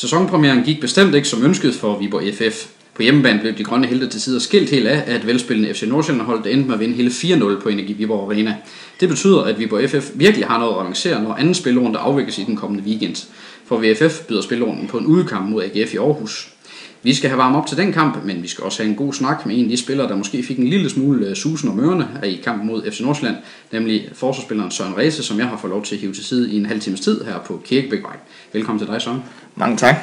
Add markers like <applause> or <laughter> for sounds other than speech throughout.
Sæsonpremieren gik bestemt ikke som ønsket for Viborg FF. På hjemmebane blev de grønne helte til sider skilt helt af, at velspillende FC Nordsjælland hold endte med at vinde hele 4-0 på Energi Viborg Arena. Det betyder, at Viborg FF virkelig har noget at avancere, når anden spillerunde afvikles i den kommende weekend. For VFF byder spillerunden på en udkamp mod AGF i Aarhus. Vi skal have varmet op til den kamp, men vi skal også have en god snak med en af de spillere, der måske fik en lille smule øh, susen og mørne i kampen mod FC Nordsjælland, nemlig forsvarsspilleren Søren Ræse, som jeg har fået lov til at hive til side i en halv times tid her på Kirkebækvej. Velkommen til dig, Søren. Mange tak.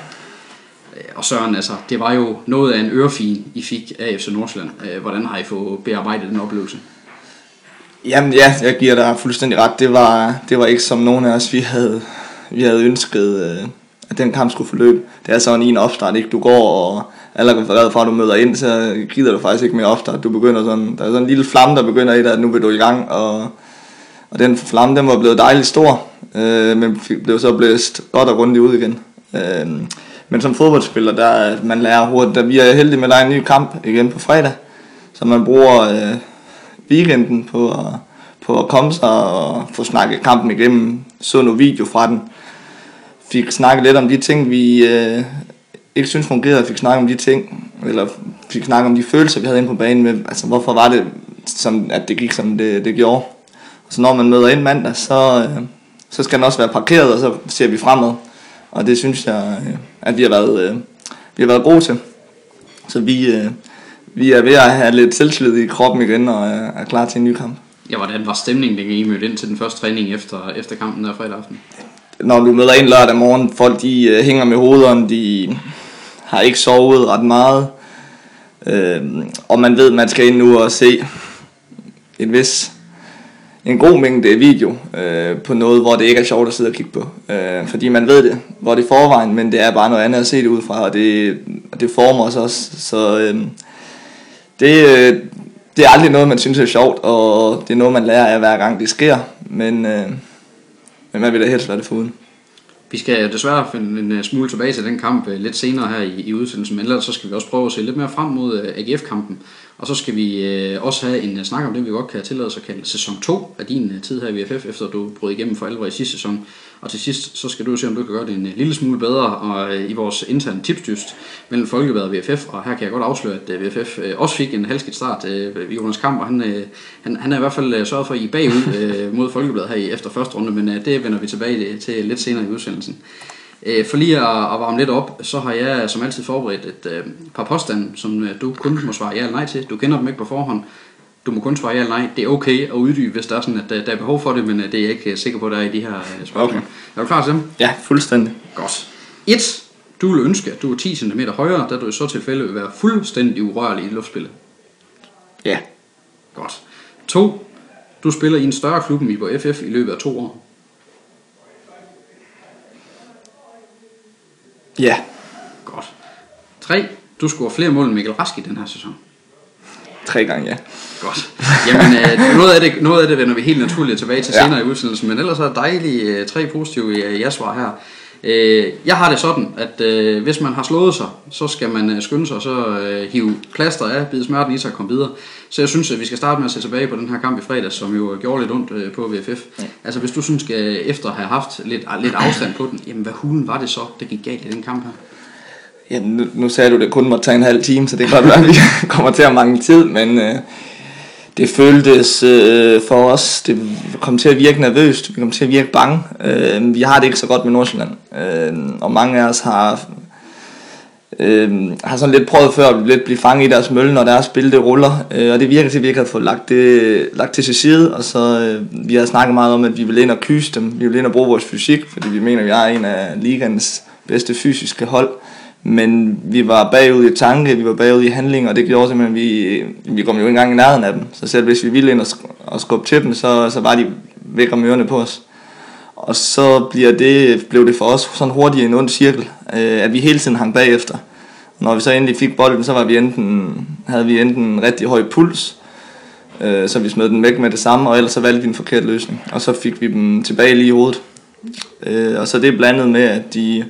Øh, Og Søren, altså, det var jo noget af en ørefin, I fik af FC Nordsjælland. Øh, Hvordan har I fået bearbejdet den oplevelse? Jamen ja, jeg giver dig fuldstændig ret. Det var, det var ikke som nogen af os, vi havde, vi havde ønsket, øh, at den kamp skulle forløbe. Det er sådan i en opstart, ikke? Du går og allerede refereret fra, at du møder ind, så gider du faktisk ikke mere opstart. Du begynder sådan, der er sådan en lille flamme, der begynder i dig, at nu vil du i gang, og, og den flamme, den var blevet dejligt stor, øh, men blev så blæst godt og grundigt ud igen. Øh, men som fodboldspiller, der man lærer hurtigt, der vi er heldige med at lege en ny kamp igen på fredag, så man bruger øh, weekenden på at, på at komme sig og få snakket kampen igennem, så noget video fra den, fik snakket lidt om de ting, vi øh, ikke synes fungerede, fik snakket om de ting, eller fik snakket om de følelser, vi havde inde på banen med, altså hvorfor var det, som, at det gik, som det, det gjorde. Så når man møder ind mandag, så, øh, så skal den også være parkeret, og så ser vi fremad. Og det synes jeg, øh, at vi har været, øh, vi har været gode til. Så vi, øh, vi er ved at have lidt selvtillid i kroppen igen, og er, er klar til en ny kamp. Ja, hvordan var stemningen, da I mødte ind til den første træning efter, efter kampen der fredag aften? Når du møder ind lørdag morgen, folk de øh, hænger med hovederne, de har ikke sovet ret meget. Øh, og man ved, at man skal ind nu og se en vis, en god mængde video øh, på noget, hvor det ikke er sjovt at sidde og kigge på. Øh, fordi man ved det, hvor det er forvejen, men det er bare noget andet at se det ud fra, og det, og det former os også. Så øh, det, øh, det er aldrig noget, man synes er sjovt, og det er noget, man lærer af hver gang det sker. Men, øh, men man vil da helst lade det foruden. Vi skal desværre finde en øh, smule tilbage til den kamp øh, lidt senere her i, i udsendelsen, men ellers så skal vi også prøve at se lidt mere frem mod øh, AGF-kampen. Og så skal vi øh, også have en øh, snak om det, vi godt kan tillade os at kalde sæson 2 af din øh, tid her i VFF, efter du brød igennem for alvor i sidste sæson. Og til sidst, så skal du se, om du kan gøre det en øh, lille smule bedre og, øh, i vores interne tipsdyst mellem Folkebad og VFF. Og her kan jeg godt afsløre, at øh, VFF øh, også fik en halvskidt start øh, i Jonas Kamp, og han, øh, han, han er i hvert fald øh, sørget for, at I er bagud øh, mod Folkebladet her i efter første runde, men øh, det vender vi tilbage til lidt senere i udsendelsen. Øh, For lige at, at varme lidt op, så har jeg som altid forberedt et øh, par påstande, som øh, du kun må svare ja eller nej til. Du kender dem ikke på forhånd. Du må kun svare ja eller nej. Det er okay at uddybe, hvis der er sådan, at øh, der er behov for det, men øh, det er jeg ikke øh, sikker på, der er i de her øh, spørgsmål. Okay. Er du klar til dem? Ja, fuldstændig. Godt. 1. Du vil ønske, at du er 10 cm højere, da du i så tilfælde vil være fuldstændig urørlig i luftspillet. Ja. Godt. 2. Du spiller i en større klub end Viborg FF i løbet af to år. Ja. Godt. 3. Du scorer flere mål end Mikkel Rask i den her sæson. Tre gange ja. Godt. Jamen, øh, noget, af det, noget af det vender vi helt naturligt tilbage til Ja. senere i udsendelsen, men ellers er det dejligt øh, tre positive øh, ja-svar her. Øh, jeg har det sådan, at øh, hvis man har slået sig, så skal man øh, skynde sig og så øh, hive plaster af, bide smerten i sig og komme videre. Så jeg synes, at vi skal starte med at se tilbage på den her kamp i fredags, som jo gjorde lidt ondt øh, på VFF. Ja. Altså hvis du synes, skal efter at have haft lidt, lidt afstand på den, jamen hvad hulen var det så, der gik galt i den kamp her? ja nu, nu sagde du, at det kun måtte tage en halv time, så det kan godt være, at vi <laughs> kommer til at mangle tid, men øh, det føltes øh, for os, det kom til at virke nervøst, vi kom til at virke bange. Øh, vi har det ikke så godt med Nordsjælland, øh, og mange af os har øh, har sådan lidt prøvet før at lidt blive fanget i deres mølle, når deres spil det ruller, øh, og det virker til, at vi ikke har fået lagt det lagt til side, og så øh, vi har snakket meget om, at vi vil ind og kyse dem, vi vil ind og bruge vores fysik, fordi vi mener, at vi er en af ligands bedste fysiske hold, men vi var bagud i tanke, vi var bagud i handling, og det gjorde simpelthen, at vi, vi kom jo ikke engang i nærheden af dem, så selv hvis vi ville ind og, sk- og skubbe til dem, så, så var de væk om ørerne på os. Og så bliver det, blev det for os sådan hurtigt en ond cirkel, øh, at vi hele tiden hang bagefter. Når vi så endelig fik bolden, så var vi enten, havde vi enten en rigtig høj puls, øh, så vi smed den væk med det samme, og ellers så valgte vi en forkert løsning. Og så fik vi dem tilbage lige i hovedet. Øh, og så det er blandet med, at de,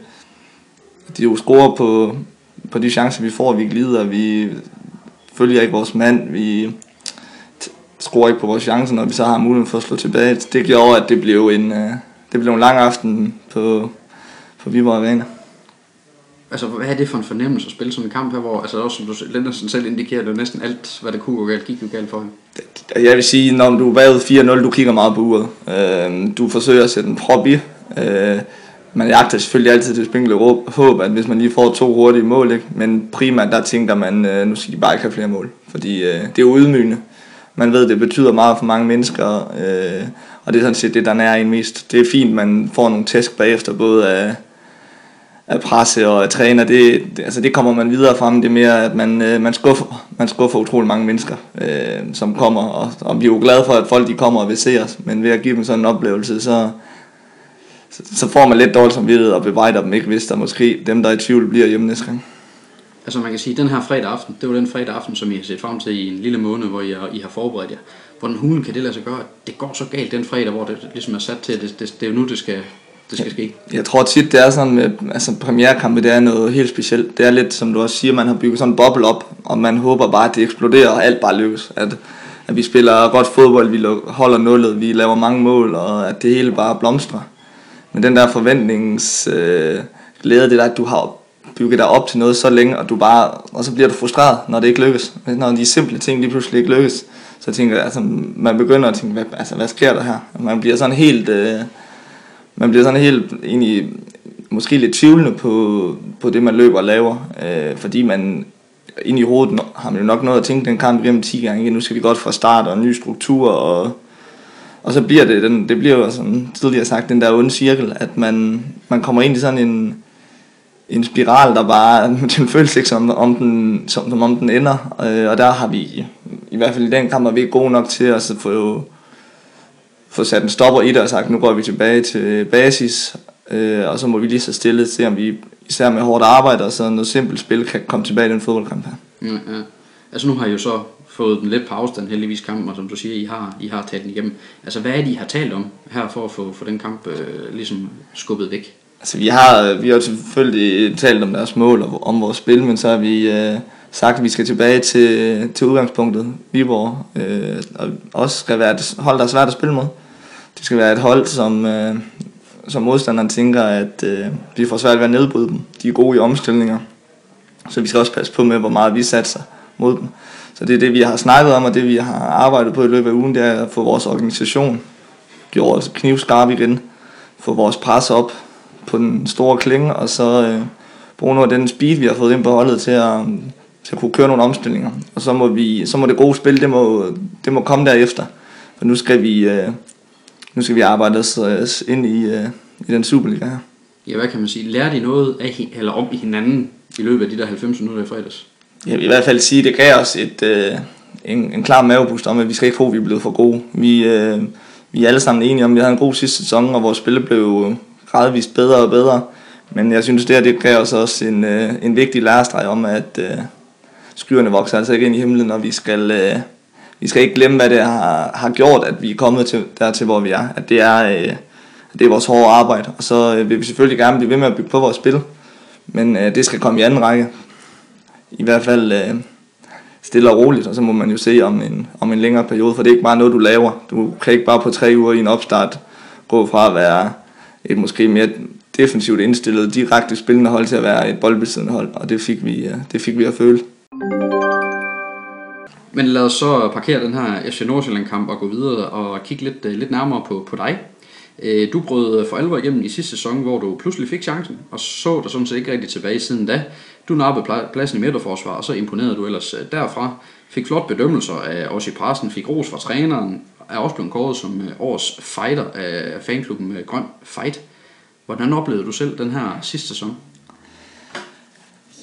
de jo scorer på, på de chancer, vi får, vi glider, vi følger ikke vores mand, vi scorer ikke på vores chancer, når vi så har muligheden for at slå tilbage. Det gjorde, at det blev en, øh, det blev en lang aften på, på Viborg Arena. Altså, hvad er det for en fornemmelse at spille sådan en kamp her, hvor, altså også som du Lendersen selv indikerer, det er næsten alt, hvad der kunne gå galt, gik jo galt for ham. Jeg vil sige, når du er bagud 4-0, du kigger meget på uret. Øh, du forsøger at sætte en prop i. Øh, man jagter selvfølgelig altid det spinkle håb, at hvis man lige får to hurtige mål, ikke? men primært der tænker man, øh, nu skal de bare ikke have flere mål, fordi øh, det er udmygende. Man ved, det betyder meget for mange mennesker, øh, og det er sådan set det, der er en mest. Det er fint, man får nogle tæsk bagefter, både af, af presse og af træner. Det, det, altså det kommer man videre frem. Det er mere, at man, øh, man, skuffer, man skuffer utrolig mange mennesker, øh, som kommer. Og, og vi er jo glade for, at folk de kommer og vil se os. Men ved at give dem sådan en oplevelse, så, så, så får man lidt dårligt samvittighed og bebrejder dem ikke, hvis der måske dem, der er i tvivl, bliver hjemme næste gang. Altså man kan sige, at den her fredag aften, det var den fredag aften, som I har set frem til i en lille måned, hvor I har, I har forberedt jer. Hvordan hulen kan det lade sig gøre, at det går så galt den fredag, hvor det ligesom er sat til, at det, det, det er jo nu, det skal, det skal ske? Jeg tror tit, det er sådan med, altså premierkampe, det er noget helt specielt. Det er lidt, som du også siger, man har bygget sådan en boble op, og man håber bare, at det eksploderer, og alt bare lykkes. At, at vi spiller godt fodbold, vi holder nullet, vi laver mange mål, og at det hele bare blomstrer. Men den der forventnings øh, glæde, det der, at du har bygget dig op til noget så længe, og du bare, og så bliver du frustreret, når det ikke lykkes. Når de simple ting lige pludselig ikke lykkes, så tænker jeg, altså, man begynder at tænke, hvad, altså, hvad sker der her? Man bliver sådan helt, øh, man bliver sådan helt egentlig, måske lidt tvivlende på, på det, man løber og laver, øh, fordi man ind i hovedet har man jo nok noget at tænke den kamp igennem 10 gange. Nu skal vi godt fra start og en ny struktur, og, og så bliver det, den, det bliver jo altså, sådan tidligere sagt, den der onde cirkel, at man, man kommer ind i sådan en, en spiral, der bare, <laughs> den føles ikke som, om den, som, som om den ender, øh, og der har vi, i hvert fald i den kamp, er vi ikke gode nok til at få, få sat en stopper i det og sagt, nu går vi tilbage til basis, øh, og så må vi lige så stille se, om vi især med hårdt arbejde og sådan noget simpelt spil kan komme tilbage i den fodboldkamp her. Ja, ja. Altså nu har I jo så fået den lidt på afstand heldigvis kampen, og som du siger, I har, I har taget den igennem. Altså hvad er det, I har talt om her for at få, få den kamp øh, ligesom skubbet væk? Altså vi har, vi har selvfølgelig talt om deres mål og om vores spil, men så har vi øh, sagt, at vi skal tilbage til, til udgangspunktet, Viborg, øh, og også skal være et hold, der er svært at spille mod. Det skal være et hold, som, øh, som modstanderen tænker, at øh, vi får svært ved at nedbryde dem. De er gode i omstillinger, så vi skal også passe på med, hvor meget vi satser mod dem. Så det er det, vi har snakket om, og det vi har arbejdet på i løbet af ugen, det er at få vores organisation gjort knivskarp igen, få vores pres op, på den store klinge, og så øh, bruge noget af den speed, vi har fået ind på holdet til at, til at kunne køre nogle omstillinger. Og så må, vi, så må det gode spil, det må, det må komme derefter. For nu skal vi, øh, nu skal vi arbejde os øh, ind i, øh, i den Superliga her. Ja, hvad kan man sige? Lærer de noget af, eller om i hinanden i løbet af de der 90 minutter i fredags? Jeg vil i hvert fald sige, at det gav os et, øh, en, en klar maveboost om, at vi skal ikke tro, at vi er blevet for gode. Vi, øh, vi er alle sammen enige om, at vi havde en god sidste sæson, og vores spil blev gradvist bedre og bedre. Men jeg synes, det her det gav os også en, øh, en vigtig lærestreg om, at øh, skyerne vokser altså ikke ind i himlen, og vi skal, øh, vi skal ikke glemme, hvad det har, har gjort, at vi er kommet til, dertil, hvor vi er. At det er, øh, det er vores hårde arbejde, og så øh, vil vi selvfølgelig gerne blive ved med at bygge på vores spil. Men øh, det skal komme i anden række. I hvert fald øh, stille og roligt, og så må man jo se om en, om en længere periode, for det er ikke bare noget, du laver. Du kan ikke bare på tre uger i en opstart gå fra at være et måske mere defensivt indstillet, direkte spillende hold til at være et boldbesiddende hold, og det fik vi, øh, det fik vi at føle. Men lad os så parkere den her FC Nordsjælland kamp og gå videre og kigge lidt, øh, lidt nærmere på, på dig. Øh, du brød for alvor igennem i sidste sæson, hvor du pludselig fik chancen, og så der sådan set ikke rigtig tilbage siden da. Du nappede pladsen i midterforsvar, og så imponerede du ellers øh, derfra. Fik flot bedømmelser af os i pressen, fik ros fra træneren, er også blevet kåret som øh, årets fighter af fanklubben øh, Grøn Fight. Hvordan oplevede du selv den her sidste sæson?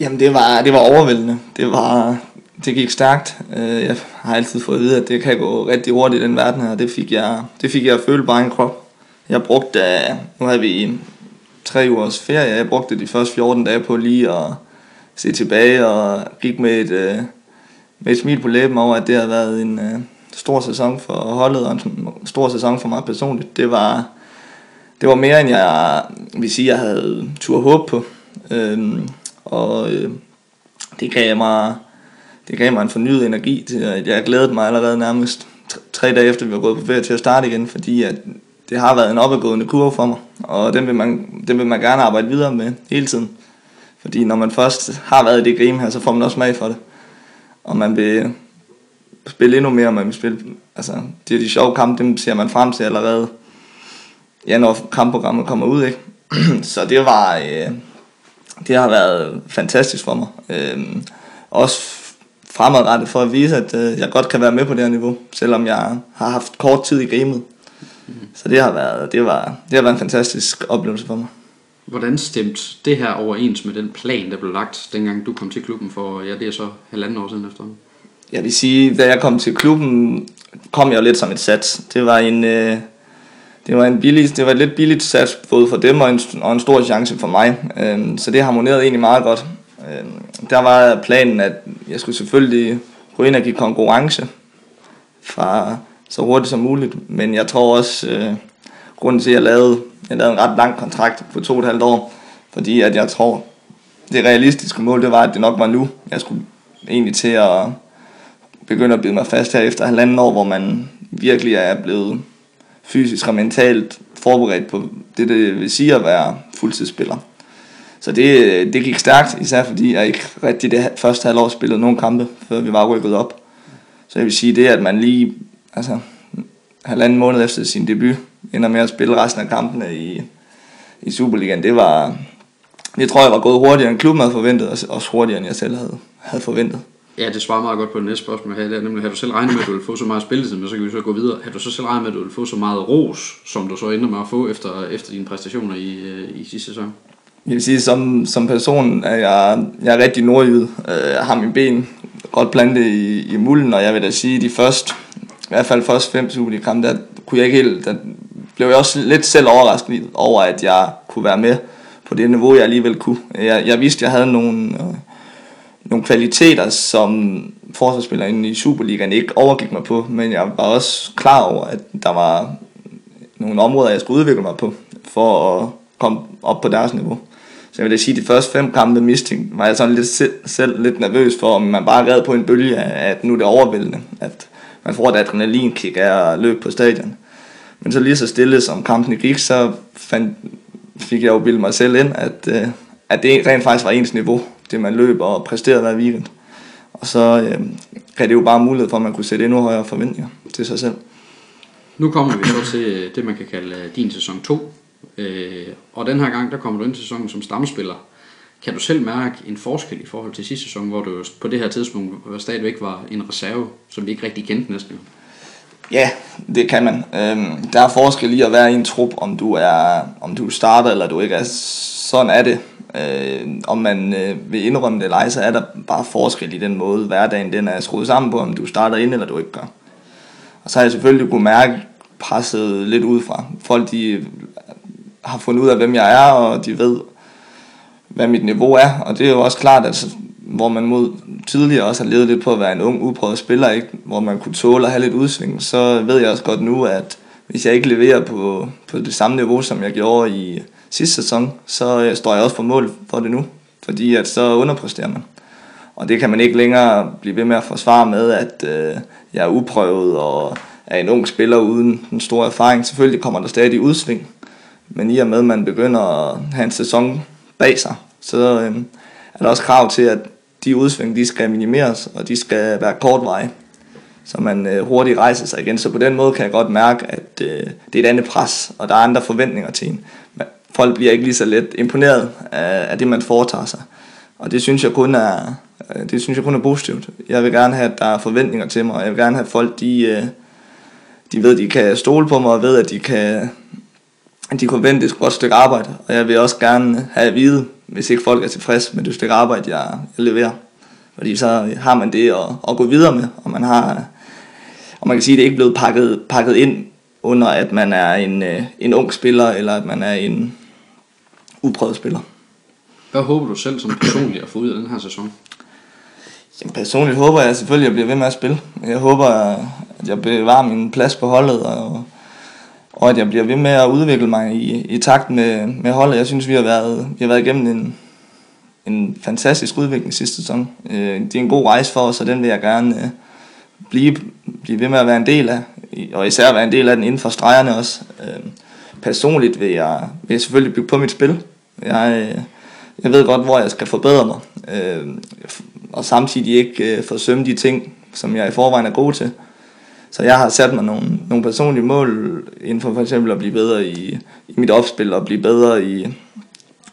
Jamen det var, det var overvældende. Det, var, det gik stærkt. Jeg har altid fået at vide, at det kan gå rigtig hurtigt i den verden her. Det fik jeg, det fik jeg at føle bare en krop. Jeg brugte, nu havde vi tre ugers ferie, jeg brugte de første 14 dage på lige at se tilbage og gik med et, øh, med et smil på læben over, at det har været en øh, stor sæson for holdet og en stor sæson for mig personligt. Det var, det var mere end jeg vil sige, jeg havde tur håb på. Øhm, og øh, det gav mig det gav mig en fornyet energi til, at jeg glædede mig allerede nærmest tre dage efter vi var gået på ferie til at starte igen, fordi at det har været en opadgående kurve for mig, og den vil man, den vil man gerne arbejde videre med hele tiden. Fordi når man først har været i det game her, så får man også smag for det. Og man vil spille endnu mere, man vil spille, altså, det er de sjove kampe, dem ser man frem til allerede, ja, når kampprogrammet kommer ud, ikke? <clears throat> så det var, øh, det har været fantastisk for mig. Øh, også fremadrettet for at vise, at øh, jeg godt kan være med på det her niveau, selvom jeg har haft kort tid i gamet. Mm. Så det har, været, det, var, det har været en fantastisk oplevelse for mig. Hvordan stemte det her overens med den plan, der blev lagt, dengang du kom til klubben for, ja, det er så halvanden år siden efter? Jeg vil sige, da jeg kom til klubben, kom jeg jo lidt som et sats. Det var en, øh, det var en billig, det var et lidt billigt sats både for dem og en, og en stor chance for mig. Øh, så det harmonerede egentlig meget godt. Øh, der var planen, at jeg skulle selvfølgelig gå ind og give konkurrence fra så hurtigt som muligt. Men jeg tror også, øh, grunden til, at jeg lavede, jeg lavede en ret lang kontrakt på to og et halvt år, fordi at jeg tror, det realistiske mål, det var, at det nok var nu, jeg skulle egentlig til at begynde at bide mig fast her efter halvanden år, hvor man virkelig er blevet fysisk og mentalt forberedt på det, det vil sige at være fuldtidsspiller. Så det, det gik stærkt, især fordi jeg ikke rigtig det første halvår spillede nogen kampe, før vi var rykket op. Så jeg vil sige det, at man lige altså, halvanden måned efter sin debut ender med at spille resten af kampene i, i Superligaen, det var, det tror jeg var gået hurtigere end klubben havde forventet, og også hurtigere end jeg selv havde, havde forventet. Ja, det svarer meget godt på det næste spørgsmål her. Det er nemlig, har du selv regnet med, at du vil få så meget spilletid, men så kan vi så gå videre. Har du så selv regnet med, at du vil få så meget ros, som du så ender med at få efter, efter dine præstationer i, øh, i sidste sæson? Jeg vil sige, som, som person er jeg, jeg er rigtig nordjyd. Øh, jeg har min ben godt plantet i, i mulden, og jeg vil da sige, de første, i hvert fald første fem Superliga-kampe, der kunne jeg ikke helt, der blev jeg også lidt selv overrasket over, at jeg kunne være med på det niveau, jeg alligevel kunne. Jeg, jeg vidste, jeg havde nogle, øh, nogle kvaliteter, som forsvarsspilleren i Superligaen ikke overgik mig på, men jeg var også klar over, at der var nogle områder, jeg skulle udvikle mig på, for at komme op på deres niveau. Så jeg vil sige, at de første fem kampe mistænkt, var jeg sådan lidt selv, selv lidt nervøs for, om man bare red på en bølge af, at nu er det overvældende, at man får et adrenalinkick af at løbe på stadion. Men så lige så stille som kampen gik, så fandt, fik jeg jo bildet mig selv ind, at, øh, at det rent faktisk var ens niveau, det man løb og præsterede hver weekend. Og så øh, gav det jo bare mulighed for, at man kunne sætte endnu højere forventninger til sig selv. Nu kommer vi så til øh, det, man kan kalde øh, din sæson 2. Øh, og den her gang, der kommer du ind til sæsonen som stamspiller. Kan du selv mærke en forskel i forhold til sidste sæson, hvor du på det her tidspunkt stadigvæk var en reserve, som vi ikke rigtig kendte næsten? Ja, det kan man. Øhm, der er forskel i at være i en trup, om du er om du starter eller du ikke er. Sådan er det. Øh, om man øh, vil indrømme det eller ej, så er der bare forskel i den måde, hverdagen den er skruet sammen på, om du starter ind eller du ikke gør. Og så har jeg selvfølgelig kunne mærke presset lidt ud fra. Folk de øh, har fundet ud af, hvem jeg er, og de ved, hvad mit niveau er. Og det er jo også klart, at hvor man mod tidligere også har levet lidt på at være en ung, uprøvet spiller, ikke? hvor man kunne tåle at have lidt udsving, så ved jeg også godt nu, at hvis jeg ikke leverer på, på det samme niveau, som jeg gjorde i sidste sæson, så øh, står jeg også på mål for det nu, fordi at så underpresterer man. Og det kan man ikke længere blive ved med at forsvare med, at øh, jeg er uprøvet og er en ung spiller uden en stor erfaring. Selvfølgelig kommer der stadig udsving, men i og med, at man begynder at have en sæson bag sig, så øh, er der også krav til, at de udsving, de skal minimeres, og de skal være kortveje, så man øh, hurtigt rejser sig igen. Så på den måde kan jeg godt mærke, at øh, det er et andet pres, og der er andre forventninger til en. Folk bliver ikke lige så let imponeret af, af det, man foretager sig. Og det synes jeg kun er, øh, det synes jeg kun er positivt. Jeg vil gerne have, at der er forventninger til mig, og jeg vil gerne have, at folk de, øh, de ved, at de kan stole på mig, og ved, at de kan, at de kan vente et godt stykke arbejde. Og jeg vil også gerne have at vide, hvis ikke folk er tilfredse med det stykke arbejde, jeg, jeg leverer. Fordi så har man det at, at gå videre med, og man har, og man kan sige, at det er ikke blevet pakket, pakket ind under, at man er en, øh, en ung spiller, eller at man er en uprøvet spiller. Hvad håber du selv som personligt at få ud af den her sæson? Jamen, personligt håber jeg selvfølgelig, at jeg bliver ved med at spille. Jeg håber, at jeg bevarer min plads på holdet, og, og at jeg bliver ved med at udvikle mig i, i takt med, med holdet. Jeg synes, vi har været, vi har været igennem en, en fantastisk udvikling sidste sæson. Øh, det er en god rejse for os, og den vil jeg gerne øh, blive, blive ved med at være en del af. Og især være en del af den inden for stregerne også. Øh, personligt vil jeg, vil jeg selvfølgelig bygge på mit spil. Jeg øh, jeg ved godt, hvor jeg skal forbedre mig. Øh, og samtidig ikke øh, forsømme de ting, som jeg i forvejen er god til. Så jeg har sat mig nogle, nogle personlige mål inden for for eksempel at blive bedre i, i mit opspil og blive bedre i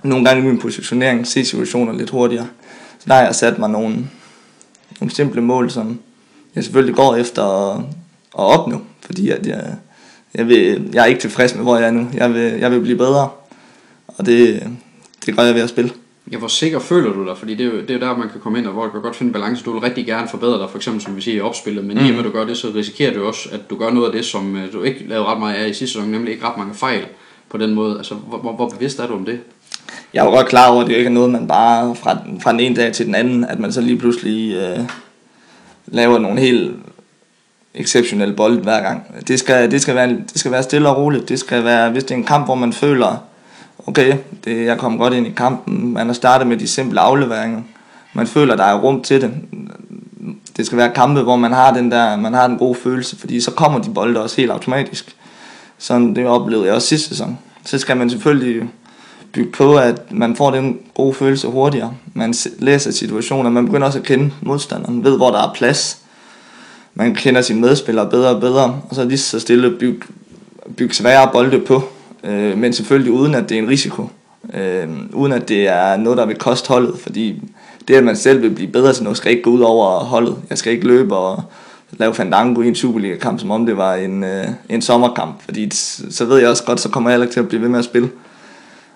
nogle gange i min positionering, se situationer lidt hurtigere. Så der har jeg sat mig nogle, nogle simple mål, som jeg selvfølgelig går efter at, at opnå, fordi at jeg, jeg, vil, jeg er ikke tilfreds med, hvor jeg er nu. Jeg vil, jeg vil blive bedre, og det, det gør jeg ved at spille. Ja, hvor sikker føler du dig? Fordi det er, jo, det er der, man kan komme ind, og hvor du kan godt finde balance. Du vil rigtig gerne forbedre dig, for eksempel som vi siger i opspillet, men mm. i og med at du gør det, så risikerer du også, at du gør noget af det, som øh, du ikke lavede ret meget af i sidste sæson, nemlig ikke ret mange fejl på den måde. Altså, hvor, hvor, hvor bevidst er du om det? Jeg er jo godt klar over, at det ikke er noget, man bare fra, fra den ene dag til den anden, at man så lige pludselig øh, laver nogle helt exceptionelle bold hver gang. Det skal, det, skal være, det skal være stille og roligt. Det skal være, hvis det er en kamp, hvor man føler, okay, det, jeg kom godt ind i kampen. Man har startet med de simple afleveringer. Man føler, der er rum til det. Det skal være kampe, hvor man har den der, man har den gode følelse, fordi så kommer de bolde også helt automatisk. Sådan det oplevede jeg også sidste sæson. Så skal man selvfølgelig bygge på, at man får den gode følelse hurtigere. Man læser situationer, man begynder også at kende modstanderen, ved hvor der er plads. Man kender sine medspillere bedre og bedre, og så lige så stille bygge bygge svære bolde på, øh, men selvfølgelig uden at det er en risiko. Øh, uden at det er noget, der vil koste holdet, fordi det, at man selv vil blive bedre til noget, skal ikke gå ud over holdet. Jeg skal ikke løbe og lave fandango i en Superliga-kamp, som om det var en, øh, en sommerkamp, fordi så ved jeg også godt, så kommer jeg heller ikke til at blive ved med at spille.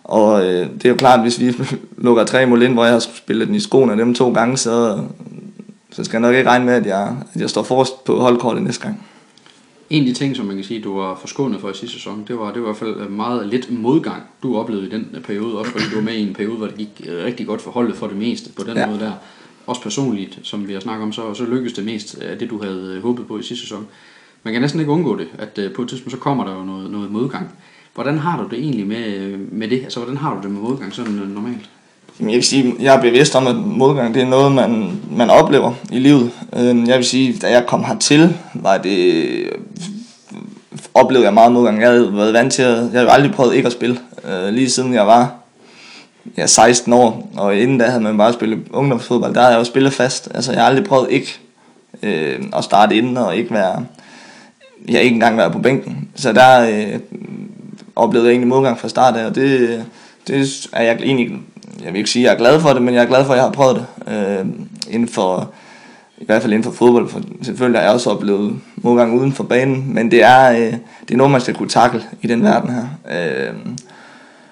Og øh, det er jo klart, at hvis vi <laughs> lukker tre mål ind, hvor jeg har spillet den i skoene dem to gange, så, så skal jeg nok ikke regne med, at jeg, at jeg står forrest på holdkortet næste gang. En af de ting, som man kan sige, du var forskånet for i sidste sæson, det var, det var i hvert fald meget lidt modgang, du oplevede i den periode, også fordi du var med i en periode, hvor det gik rigtig godt for holdet for det meste på den ja. måde der. Også personligt, som vi har snakket om, så, så lykkedes det mest af det, du havde håbet på i sidste sæson. Man kan næsten ikke undgå det, at øh, på et tidspunkt så kommer der jo noget, noget modgang. Hvordan har du det egentlig med, med det? Altså, hvordan har du det med modgang sådan øh, normalt? Jamen, jeg vil sige, jeg er bevidst om, at modgang det er noget, man, man oplever i livet. Øhm, jeg vil sige, da jeg kom hertil, var det oplevede jeg meget modgang. Jeg havde været vant til at, jeg havde aldrig prøvet ikke at spille, øh, lige siden jeg var ja, 16 år, og inden da havde man bare spillet ungdomsfodbold, der havde jeg jo spillet fast. Altså jeg har aldrig prøvet ikke øh, at starte inden og ikke være, jeg ikke engang været på bænken. Så der øh, oplevede jeg egentlig modgang fra start af, og det, det er jeg egentlig, jeg vil ikke sige, at jeg er glad for det, men jeg er glad for, at jeg har prøvet det øh, inden for, i hvert fald inden for fodbold, for selvfølgelig har jeg også oplevet modgang uden for banen, men det er, øh, det er noget, man skal kunne takle i den verden her. Øh,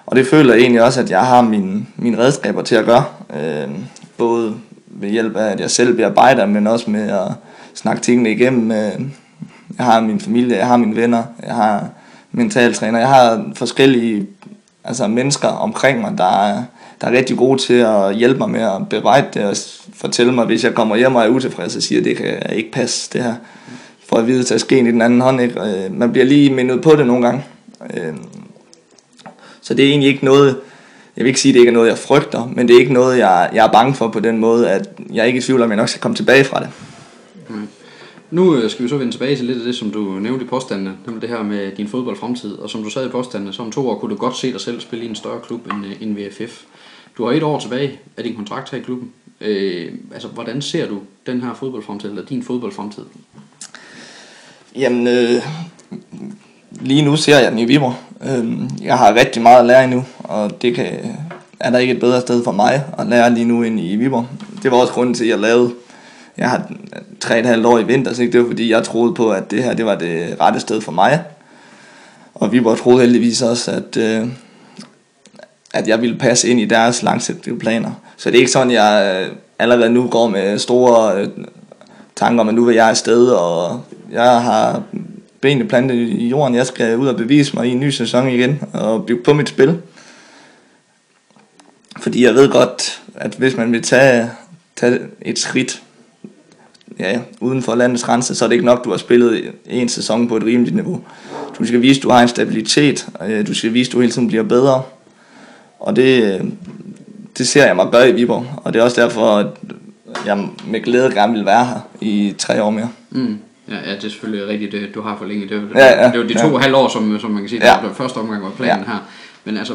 og det føler jeg egentlig også, at jeg har mine, mine redskaber til at gøre, øh, både ved hjælp af, at jeg selv bearbejder, men også med at snakke tingene igennem. Øh, jeg har min familie, jeg har mine venner, jeg har mentaltræner, jeg har forskellige altså mennesker omkring mig, der er, der er rigtig gode til at hjælpe mig med at bearbejde det og fortælle mig, hvis jeg kommer hjem og er utilfreds og siger, at det kan ikke passe det her. For at vide, at tage skeen i den anden hånd. Ikke? Øh, man bliver lige mindet på det nogle gange. Øhm, så det er egentlig ikke noget, jeg vil ikke sige, at det ikke er noget, jeg frygter, men det er ikke noget, jeg, jeg er bange for på den måde, at jeg er ikke i tvivl om, at jeg nok skal komme tilbage fra det. Mm. Nu øh, skal vi så vende tilbage til lidt af det, som du nævnte i påstandene, nemlig det her med din fodboldfremtid. Og som du sagde i påstandene, så om to år kunne du godt se dig selv spille i en større klub end, øh, end VFF. Du har et år tilbage af din kontrakt her i klubben. Øh, altså, hvordan ser du den her fodboldfremtid, eller din fodboldfremtid? Jamen, øh, lige nu ser jeg den i Viborg. Øh, jeg har rigtig meget at lære endnu, og det kan, er der ikke et bedre sted for mig at lære lige nu end i Viborg. Det var også grunden til, at jeg lavede jeg har tre et halvt år i vinter, så det var fordi, jeg troede på, at det her det var det rette sted for mig. Og Viborg troede heldigvis også, at, øh, at jeg ville passe ind i deres langsigtede planer. Så det er ikke sådan, jeg øh, allerede nu går med store øh, tanker om, at nu vil jeg afsted, og jeg har benene plantet i jorden. Jeg skal ud og bevise mig i en ny sæson igen, og bygge på mit spil. Fordi jeg ved godt, at hvis man vil tage, tage et skridt ja, uden for landets grænse, så er det ikke nok, du har spillet en sæson på et rimeligt niveau. Du skal vise, at du har en stabilitet, og øh, du skal vise, at du hele tiden bliver bedre. Og det, det ser jeg mig gøre i Viborg, og det er også derfor, at jeg med glæde gerne vil være her i tre år mere. Mm. Ja, ja, det er selvfølgelig rigtigt, det, du har for længe. Det, det, ja, ja, det var de to ja. halve år, som, som man kan sige, ja. det var første omgang var planen ja. her. Men altså,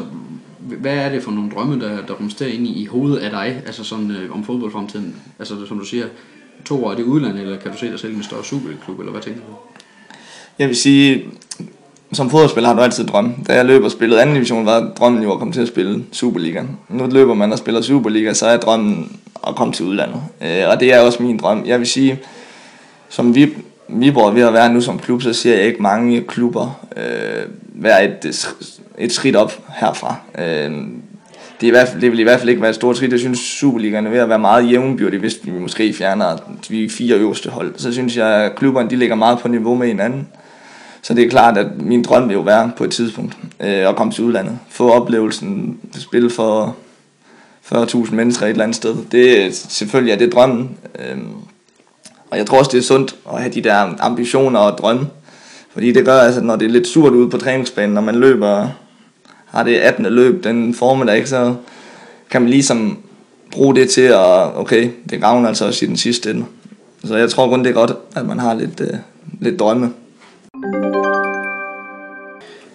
hvad er det for nogle drømme, der, der rumsterer ind i, i hovedet af dig, altså sådan øh, om fodboldfremtiden? Altså som du siger, to år i det udland, eller kan du se dig selv i en større superklub, eller hvad tænker du? Jeg vil sige, som fodboldspiller har du altid drømme. Da jeg løb og spillede anden division, var drømmen jo at komme til at spille Superliga. Nu løber man og spiller Superliga, så er drømmen at komme til udlandet. Øh, og det er også min drøm. Jeg vil sige, som vi, Viborg er ved at være nu som klub, så ser jeg ikke mange klubber øh, være et, et skridt op herfra. Øh, det, er i hvert fald, det vil i hvert fald ikke være et stort skridt. Jeg synes, Superligaen er ved at være meget jævnbyrdig, hvis vi måske fjerner de fire øverste hold. Så synes jeg, at klubberne de ligger meget på niveau med hinanden. Så det er klart, at min drøm vil jo være på et tidspunkt øh, at komme til udlandet. Få oplevelsen, spille for 40.000 mennesker et eller andet sted. Det selvfølgelig er det drømmen. Øh, og jeg tror også, det er sundt at have de der ambitioner og drømme. Fordi det gør altså, når det er lidt surt ude på træningsbanen, når man løber, har det 18. løb den formiddag, så kan man ligesom bruge det til at, okay, det gavner altså også i den sidste ende. Så jeg tror kun det er godt, at man har lidt, øh, lidt drømme. Øh,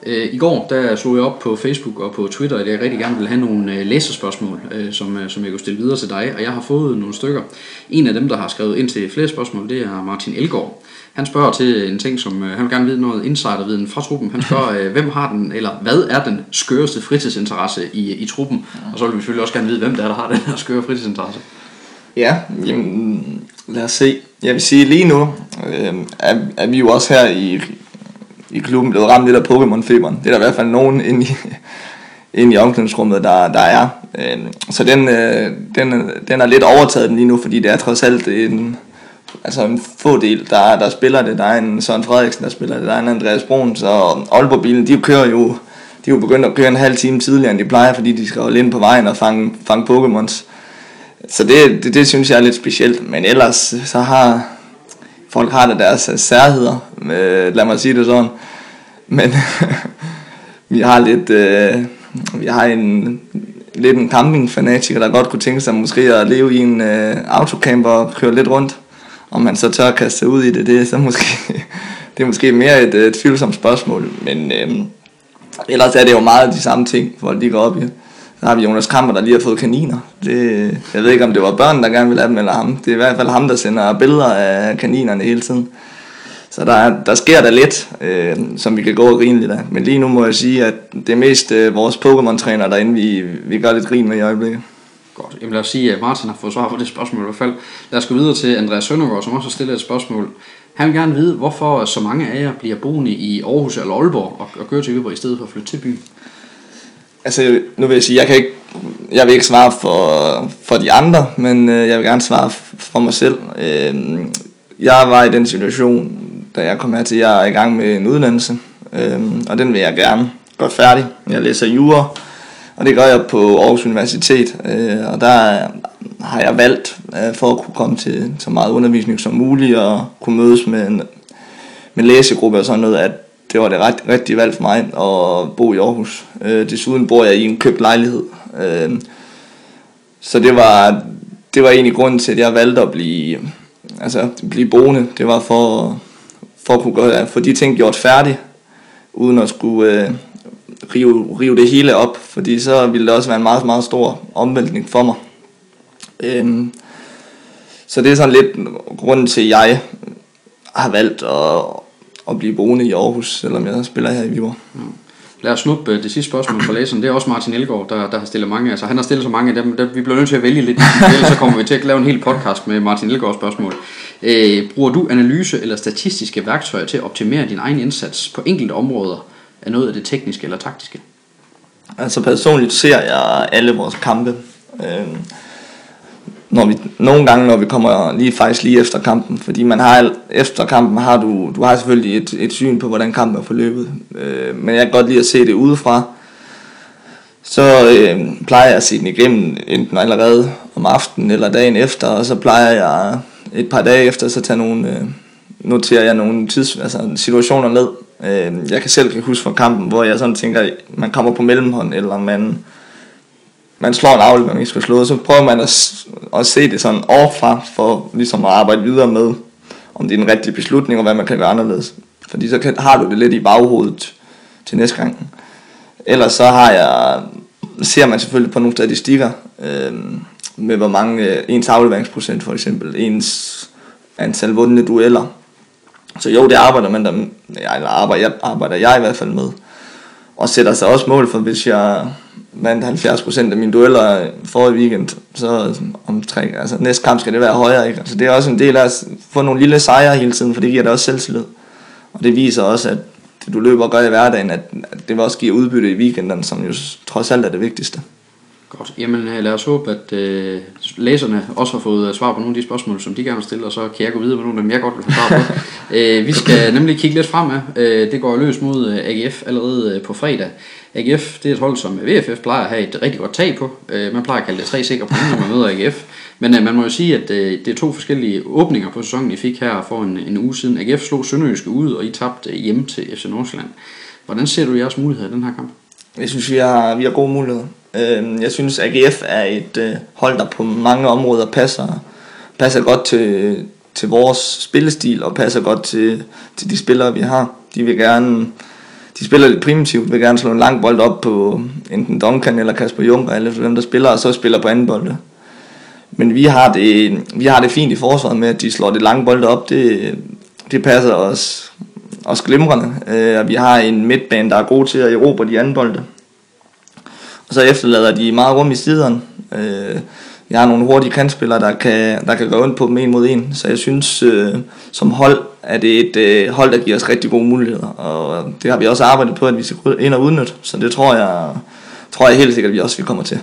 Øh, I går der slog jeg op på Facebook og på Twitter, at jeg rigtig gerne vil have nogle øh, læserspørgsmål, øh, som, som jeg kunne stille videre til dig, og jeg har fået nogle stykker. En af dem, der har skrevet ind til flere spørgsmål, det er Martin Elgård. Han spørger til en ting, som han vil gerne vide noget insiderviden fra truppen. Han spørger, hvem har den, eller hvad er den skøreste fritidsinteresse i, i truppen? Og så vil vi selvfølgelig også gerne vide, hvem det er, der har den her skøre fritidsinteresse. Ja, jamen, lad os se. Jeg vil sige, lige nu øh, er, er vi jo også her i i klubben blevet ramt lidt af Pokémon-feberen. Det er der i hvert fald nogen inde i, inde i omklædningsrummet, der, der er. Øh, så den, øh, den, den er lidt overtaget den lige nu, fordi det er trods alt en, altså en få del, der, der spiller det. Der er en Søren Frederiksen, der spiller det. Der er en Andreas Brun, så Aalborg-bilen, de kører jo de er jo begyndt at køre en halv time tidligere, end de plejer, fordi de skal holde ind på vejen og fange, fange Pokémons. Så det, det, det, synes jeg er lidt specielt. Men ellers så har folk har da deres øh, særheder, øh, lad mig sige det sådan. Men <laughs> vi har lidt, øh, vi har en, lidt en campingfanatiker, der godt kunne tænke sig måske at leve i en øh, autocamper og køre lidt rundt. Om man så tør at kaste sig ud i det, det er så måske, <laughs> det er måske mere et, øh, et tvivlsomt spørgsmål. Men øh, ellers er det jo meget de samme ting, folk de går op i. Der har vi Jonas Kammer, der lige har fået kaniner. Det, jeg ved ikke, om det var børn, der gerne ville have dem, eller ham. Det er i hvert fald ham, der sender billeder af kaninerne hele tiden. Så der, der sker der lidt, øh, som vi kan gå og grine lidt af. Men lige nu må jeg sige, at det er mest øh, vores Pokémon-træner derinde, vi, vi gør lidt grin med i øjeblikket. Godt. Jamen lad os sige, at Martin har fået svar på det spørgsmål i hvert fald. Lad os gå videre til Andreas Søndergaard, som også har stillet et spørgsmål. Han vil gerne vide, hvorfor så mange af jer bliver boende i Aarhus eller Aalborg og, og kører til Viborg i stedet for at flytte til byen. Altså, nu vil jeg sige, jeg kan ikke, jeg vil ikke svare for, for de andre, men øh, jeg vil gerne svare for mig selv. Øh, jeg var i den situation, da jeg kom her til, jeg er i gang med en uddannelse, øh, og den vil jeg gerne gøre færdig. Jeg læser jura, og det gør jeg på Aarhus Universitet, øh, og der har jeg valgt øh, for at kunne komme til så meget undervisning som muligt, og kunne mødes med en, med læsegruppe og sådan noget, at det var det ret, rigtige valg for mig at bo i Aarhus. Øh, desuden bor jeg i en købt lejlighed. Øh, så det var, det var egentlig grunden til, at jeg valgte at blive, altså, blive boende. Det var for, for at kunne gøre, få de ting gjort færdigt, uden at skulle øh, rive, rive det hele op, fordi så ville det også være en meget, meget stor omvæltning for mig. Øh, så det er sådan lidt grunden til, at jeg har valgt at, at blive boende i Aarhus, selvom jeg spiller her i Viborg. Ja. Lad os snuppe øh, det sidste spørgsmål fra læseren. Det er også Martin Elgaard, der, der har stillet mange. Altså, han har stillet så mange af dem. Der, vi bliver nødt til at vælge lidt. <laughs> Ellers så kommer vi til at lave en hel podcast med Martin Elgaards spørgsmål. Øh, bruger du analyse eller statistiske værktøjer til at optimere din egen indsats på enkelte områder af noget af det tekniske eller taktiske? Altså personligt ser jeg alle vores kampe. Øh, når vi, nogle gange, når vi kommer lige faktisk lige efter kampen, fordi man har efter kampen har du, du har selvfølgelig et, et syn på, hvordan kampen er forløbet, øh, men jeg kan godt lide at se det udefra. Så øh, plejer jeg at se den igennem enten allerede om aftenen eller dagen efter, og så plejer jeg et par dage efter, så tage nogle, øh, noterer jeg nogle tids, altså situationer ned. Øh, jeg kan selv huske fra kampen, hvor jeg sådan tænker, man kommer på mellemhånd, eller man man slår en aflevering, man skal slå, så prøver man at, at se det sådan overfra, for ligesom at arbejde videre med, om det er en rigtig beslutning, og hvad man kan gøre anderledes. Fordi så kan, har du det lidt i baghovedet til næste gang. Ellers så har jeg ser man selvfølgelig på nogle statistikker, øh, med hvor mange, øh, ens afleveringsprocent for eksempel, ens antal vundne dueller. Så jo, det arbejder man der, eller arbejder jeg, arbejder jeg i hvert fald med. Og sætter sig også mål for, hvis jeg vandt 70% af mine dueller forrige weekend, så om tre, altså næste kamp skal det være højere, ikke? Altså det er også en del af at få nogle lille sejre hele tiden, for det giver dig også selvtillid. Og det viser også, at det du løber og gør i hverdagen, at, at det også give udbytte i weekenden, som jo trods alt er det vigtigste. Godt. Jamen lad os håbe, at øh, læserne også har fået øh, svar på nogle af de spørgsmål, som de gerne vil stille, og så kan jeg gå videre med nogle af dem, jeg godt vil få svar på. <laughs> øh, vi skal nemlig kigge lidt fremad. Øh, det går løs mod øh, AGF allerede øh, på fredag. AGF det er et hold, som VFF plejer at have et rigtig godt tag på. Øh, man plejer at kalde det tre sikre point, når man møder AGF. Men øh, man må jo sige, at øh, det er to forskellige åbninger på sæsonen, I fik her for en, en uge siden. AGF slog Sønderjyske ud, og I tabte hjemme til FC Nordsjælland. Hvordan ser du jeres muligheder i den her kamp? Jeg synes, vi har, vi har gode muligheder. Øhm, jeg synes, AGF er et hold, der på mange områder passer, passer godt til, til vores spillestil og passer godt til, til de spillere, vi har. De vil gerne de spiller lidt primitivt, vil gerne slå en lang bold op på enten Duncan eller Kasper Juncker, eller dem der spiller, og så spiller på anden bolde. Men vi har, det, vi har det fint i forsvaret med, at de slår det lange bolde op, det, det passer os, os glimrende. Øh, vi har en midtbane, der er god til at erobre de anden bolde. Og så efterlader de meget rum i siderne. Øh, jeg har nogle hurtige kantspillere, der kan, der kan gå ind på dem en mod en. Så jeg synes, øh, som hold, er det et øh, hold, der giver os rigtig gode muligheder. Og det har vi også arbejdet på, at vi skal ind og udnytte. Så det tror jeg, tror jeg helt sikkert, at vi også vil komme til.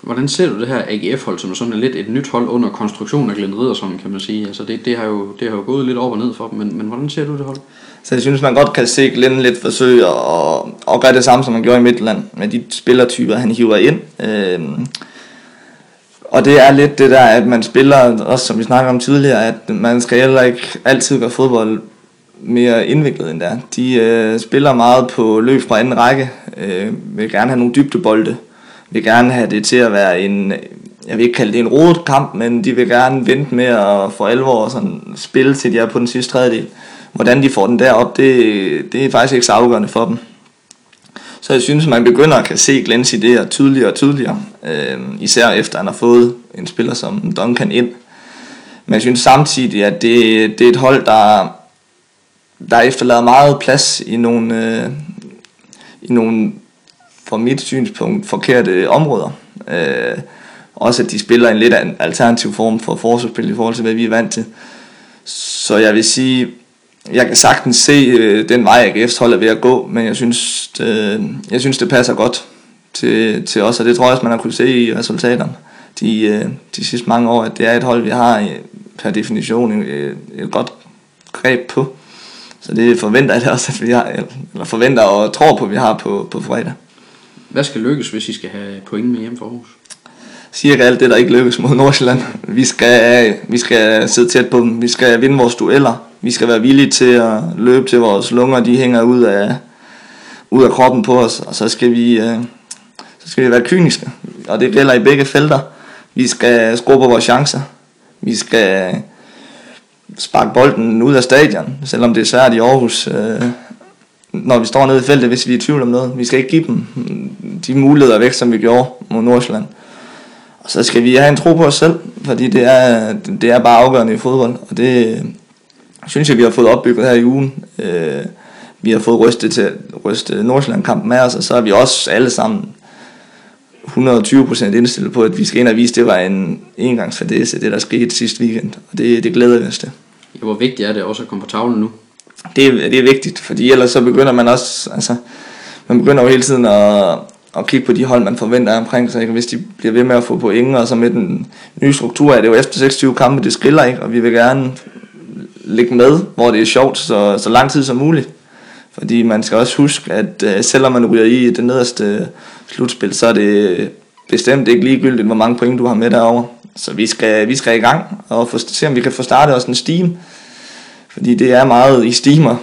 Hvordan ser du det her AGF-hold, som er sådan lidt et nyt hold under konstruktion af Glenn Riddersson, kan man sige? Altså det, det, har jo, det har jo gået lidt op og ned for dem, men, men hvordan ser du det hold? Så jeg synes, man godt kan se Glenn lidt forsøge at, at gøre det samme, som man gjorde i Midtland, med de spillertyper, han hiver ind. Øh, og det er lidt det der, at man spiller, også som vi snakkede om tidligere, at man skal heller ikke altid gøre fodbold mere indviklet end der. De øh, spiller meget på løb fra anden række, øh, vil gerne have nogle dybdebolde, vil gerne have det til at være en, jeg vil ikke kalde det en rodet kamp, men de vil gerne vente med at få alvor sådan spille til de er på den sidste tredjedel. Hvordan de får den derop, det, det er faktisk ikke så afgørende for dem. Så jeg synes, man begynder at kan se Glens idéer tydeligere og tydeligere. Øh, især efter han har fået en spiller som Duncan ind. Men jeg synes samtidig, at det, det er et hold, der, der efterlader meget plads i nogle, øh, i nogle fra mit synspunkt forkerte områder. Øh, også at de spiller en lidt alternativ form for forsvarsspil i forhold til, hvad vi er vant til. Så jeg vil sige, jeg kan sagtens se øh, den vej, AGF's hold er ved at gå, men jeg synes, øh, jeg synes det passer godt til, til os, og det tror jeg også, man har kunne se i resultaterne de, øh, de sidste mange år, at det er et hold, vi har øh, per definition et, et godt greb på. Så det forventer jeg også, at vi har, eller forventer og tror på, at vi har på, på fredag. Hvad skal lykkes, hvis I skal have point med hjem for Aarhus? Cirka alt det, der ikke lykkes mod Nordsjælland. Vi skal, vi skal sidde tæt på dem. Vi skal vinde vores dueller. Vi skal være villige til at løbe til vores lunger, de hænger ud af, ud af kroppen på os. Og så skal vi, øh, så skal vi være kyniske. Og det gælder i begge felter. Vi skal skrue på vores chancer. Vi skal sparke bolden ud af stadion, selvom det er svært i Aarhus. Øh, når vi står nede i feltet, hvis vi er i tvivl om noget. Vi skal ikke give dem de muligheder væk, som vi gjorde mod Nordsjælland. Og så skal vi have en tro på os selv, fordi det er, det er bare afgørende i fodbold, og det synes jeg, vi har fået opbygget her i ugen. Øh, vi har fået rystet, til, rystet Nordsjælland-kampen med os, og så er vi også alle sammen 120% indstillet på, at vi skal ind og vise, det var en engangsfadese, det der skete sidste weekend, og det, det glæder vi os til. Ja, hvor vigtigt er det også at komme på tavlen nu? Det, det er vigtigt, fordi ellers så begynder man også, altså, man begynder jo hele tiden at, at kigge på de hold, man forventer omkring sig. Ikke? Hvis de bliver ved med at få point, og så med den nye struktur er det jo efter 26 kampe, det skriller ikke, og vi vil gerne ligge med, hvor det er sjovt, så, så lang tid som muligt. Fordi man skal også huske, at øh, selvom man ryger i det nederste øh, slutspil, så er det bestemt ikke ligegyldigt, hvor mange point du har med derover. Så vi skal, vi skal i gang og få, se, om vi kan få startet også en steam. Fordi det er meget i steamer,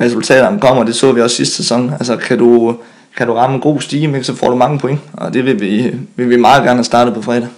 resultaterne kommer. Det så vi også sidste sæson. Altså kan du, kan du ramme en god steam, så får du mange point. Og det vil vi, vil vi meget gerne have startet på fredag.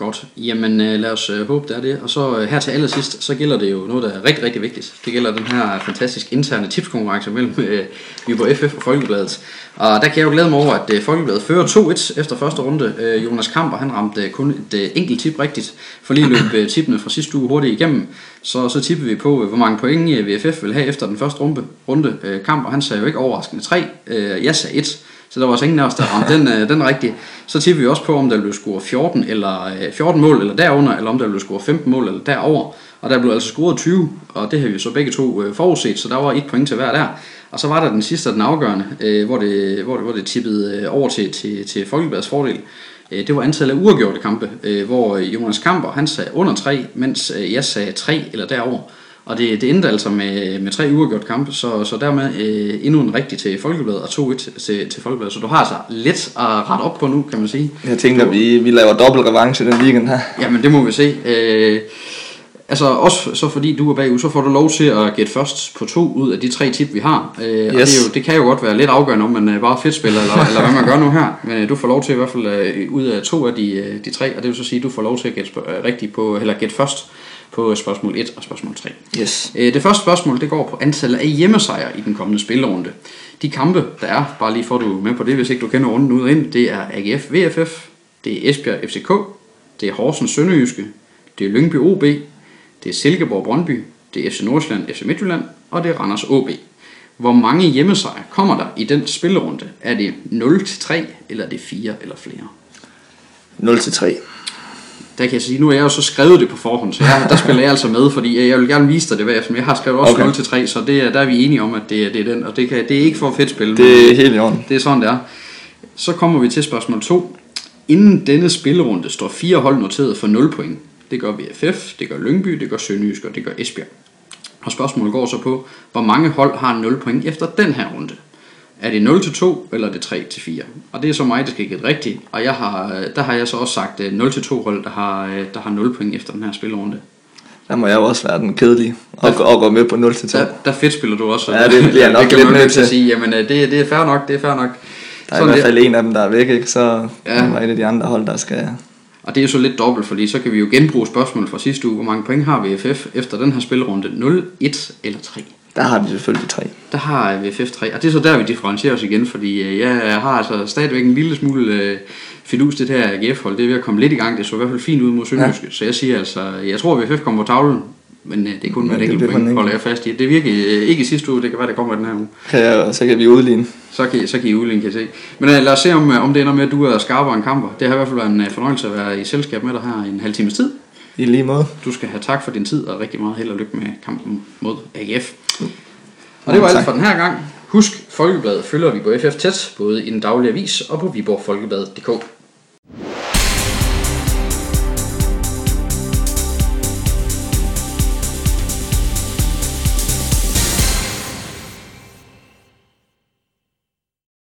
Godt. Jamen øh, lad os øh, håbe, det er det. Og så øh, her til allersidst, så gælder det jo noget, der er rigtig, rigtig vigtigt. Det gælder den her fantastisk interne tipskonkurrence mellem øh, Viborg FF og Folkebladet. Og der kan jeg jo glæde mig over, at øh, Folkebladet fører 2-1 efter første runde. Øh, Jonas Kamper, han ramte øh, kun et øh, enkelt tip rigtigt. For lige løb øh, tippene fra sidste uge hurtigt igennem. Så, så tippede vi på, øh, hvor mange point øh, VFF vil have efter den første runde. runde. Øh, Kamper, han sagde jo ikke overraskende 3. Øh, jeg sagde 1. Så der var også ingen af os, der ramte den, øh, den rigtige. Så tippede vi også på, om der blev scoret 14, eller, øh, 14 mål eller derunder, eller om der blev scoret 15 mål eller derover. Og der blev altså scoret 20, og det havde vi så begge to øh, forudset, så der var et point til hver der. Og så var der den sidste og den afgørende, øh, hvor, det, hvor, det, hvor det tippede øh, over til, til, til Folkebladets fordel. Øh, det var antallet af uafgjorte kampe, øh, hvor øh, Jonas Kamper han sagde under 3, mens øh, jeg sagde 3 eller derover. Og det, det endte altså med, med tre uafgjort kampe, så, så dermed øh, endnu en rigtig til Folkebladet og 2-1 til, til Folkebladet. Så du har altså lidt at rette op på nu, kan man sige. Jeg tænker, du, vi, vi laver dobbelt revanche den weekend her. Jamen, det må vi se. Øh, altså også så fordi du er bagud, så får du lov til at gætte først på to ud af de tre tip, vi har. Øh, yes. Og det, er jo, det kan jo godt være lidt afgørende, om man øh, bare fedt spiller, eller, <laughs> eller hvad man gør nu her. Men øh, du får lov til i hvert fald øh, ud af to af de, øh, de tre, og det vil så sige, at du får lov til at gætte øh, rigtigt på, eller gætte først på spørgsmål 1 og spørgsmål 3. Yes. Øh, det første spørgsmål det går på antallet af hjemmesejre i den kommende spillerunde. De kampe, der er, bare lige for du med på det, hvis ikke du kender runden ud og ind, det er AGF VFF, det er Esbjerg FCK, det er Horsens Sønderjyske, det er Lyngby OB, det er Silkeborg Brøndby, det er FC Nordsjælland FC Midtjylland, og det er Randers OB. Hvor mange hjemmesejre kommer der i den spillerunde? Er det 0-3, eller er det 4 eller flere? 0-3 der kan jeg sige, nu har jeg jo så skrevet det på forhånd, så jeg, der spiller jeg altså med, fordi jeg vil gerne vise dig det bagefter, jeg har skrevet også okay. 0 til 3, så det, er, der er vi enige om, at det, det er den, og det, kan, det er ikke for fedt spil. Det er helt i orden. Det er sådan, det er. Så kommer vi til spørgsmål 2. Inden denne spillerunde står fire hold noteret for 0 point. Det gør VFF, det gør Lyngby, det gør Sønderjysk og det gør Esbjerg. Og spørgsmålet går så på, hvor mange hold har 0 point efter den her runde. Er det 0 til 2, eller er det 3 til 4? Og det er så mig, der skal gætte rigtigt. Og jeg har, der har jeg så også sagt 0 øh, til 2 hold, der har, øh, der har 0 point efter den her spilrunde. Der må jeg jo også være den kedelige og, der, og gå med på 0 til 2. Der, der fedt spiller du også. Ja, det bliver <laughs> nok det lidt nødt til at sige. Jamen, øh, det, det er fair nok, det er fair nok. Der er Sådan i hvert fald det. en af dem, der er væk, ikke? så ja. er et af de andre hold, der skal... Og det er jo så lidt dobbelt, fordi så kan vi jo genbruge spørgsmålet fra sidste uge. Hvor mange point har VFF efter den her spilrunde? 0, 1 eller 3? Der har de selvfølgelig tre. Der har VFF tre, og det er så der, vi differentierer os igen, fordi øh, jeg har altså stadigvæk en lille smule øh, fidus det her AGF-hold. Det er ved at komme lidt i gang, det så i hvert fald fint ud mod Sønderjyske, ja. så jeg siger altså, jeg tror, at VFF kommer på tavlen, men øh, det er kun med et enkelt point, holder jeg fast i. Det virker ikke i sidste uge, det kan være, det kommer den her uge. Ja, så kan vi udligne. Så kan, så kan I udligne, kan jeg se. Men lad os se, om, om det ender med, at du er skarpere end kamper. Det har i hvert fald været en fornøjelse at være i selskab med dig her en halv times tid. I lige måde. Du skal have tak for din tid, og rigtig meget held og lykke med kampen mod AGF. Og det var alt for den her gang. Husk, Folkebladet følger vi på FF tæt, både i den daglige avis og på viborgfolkebladet.dk.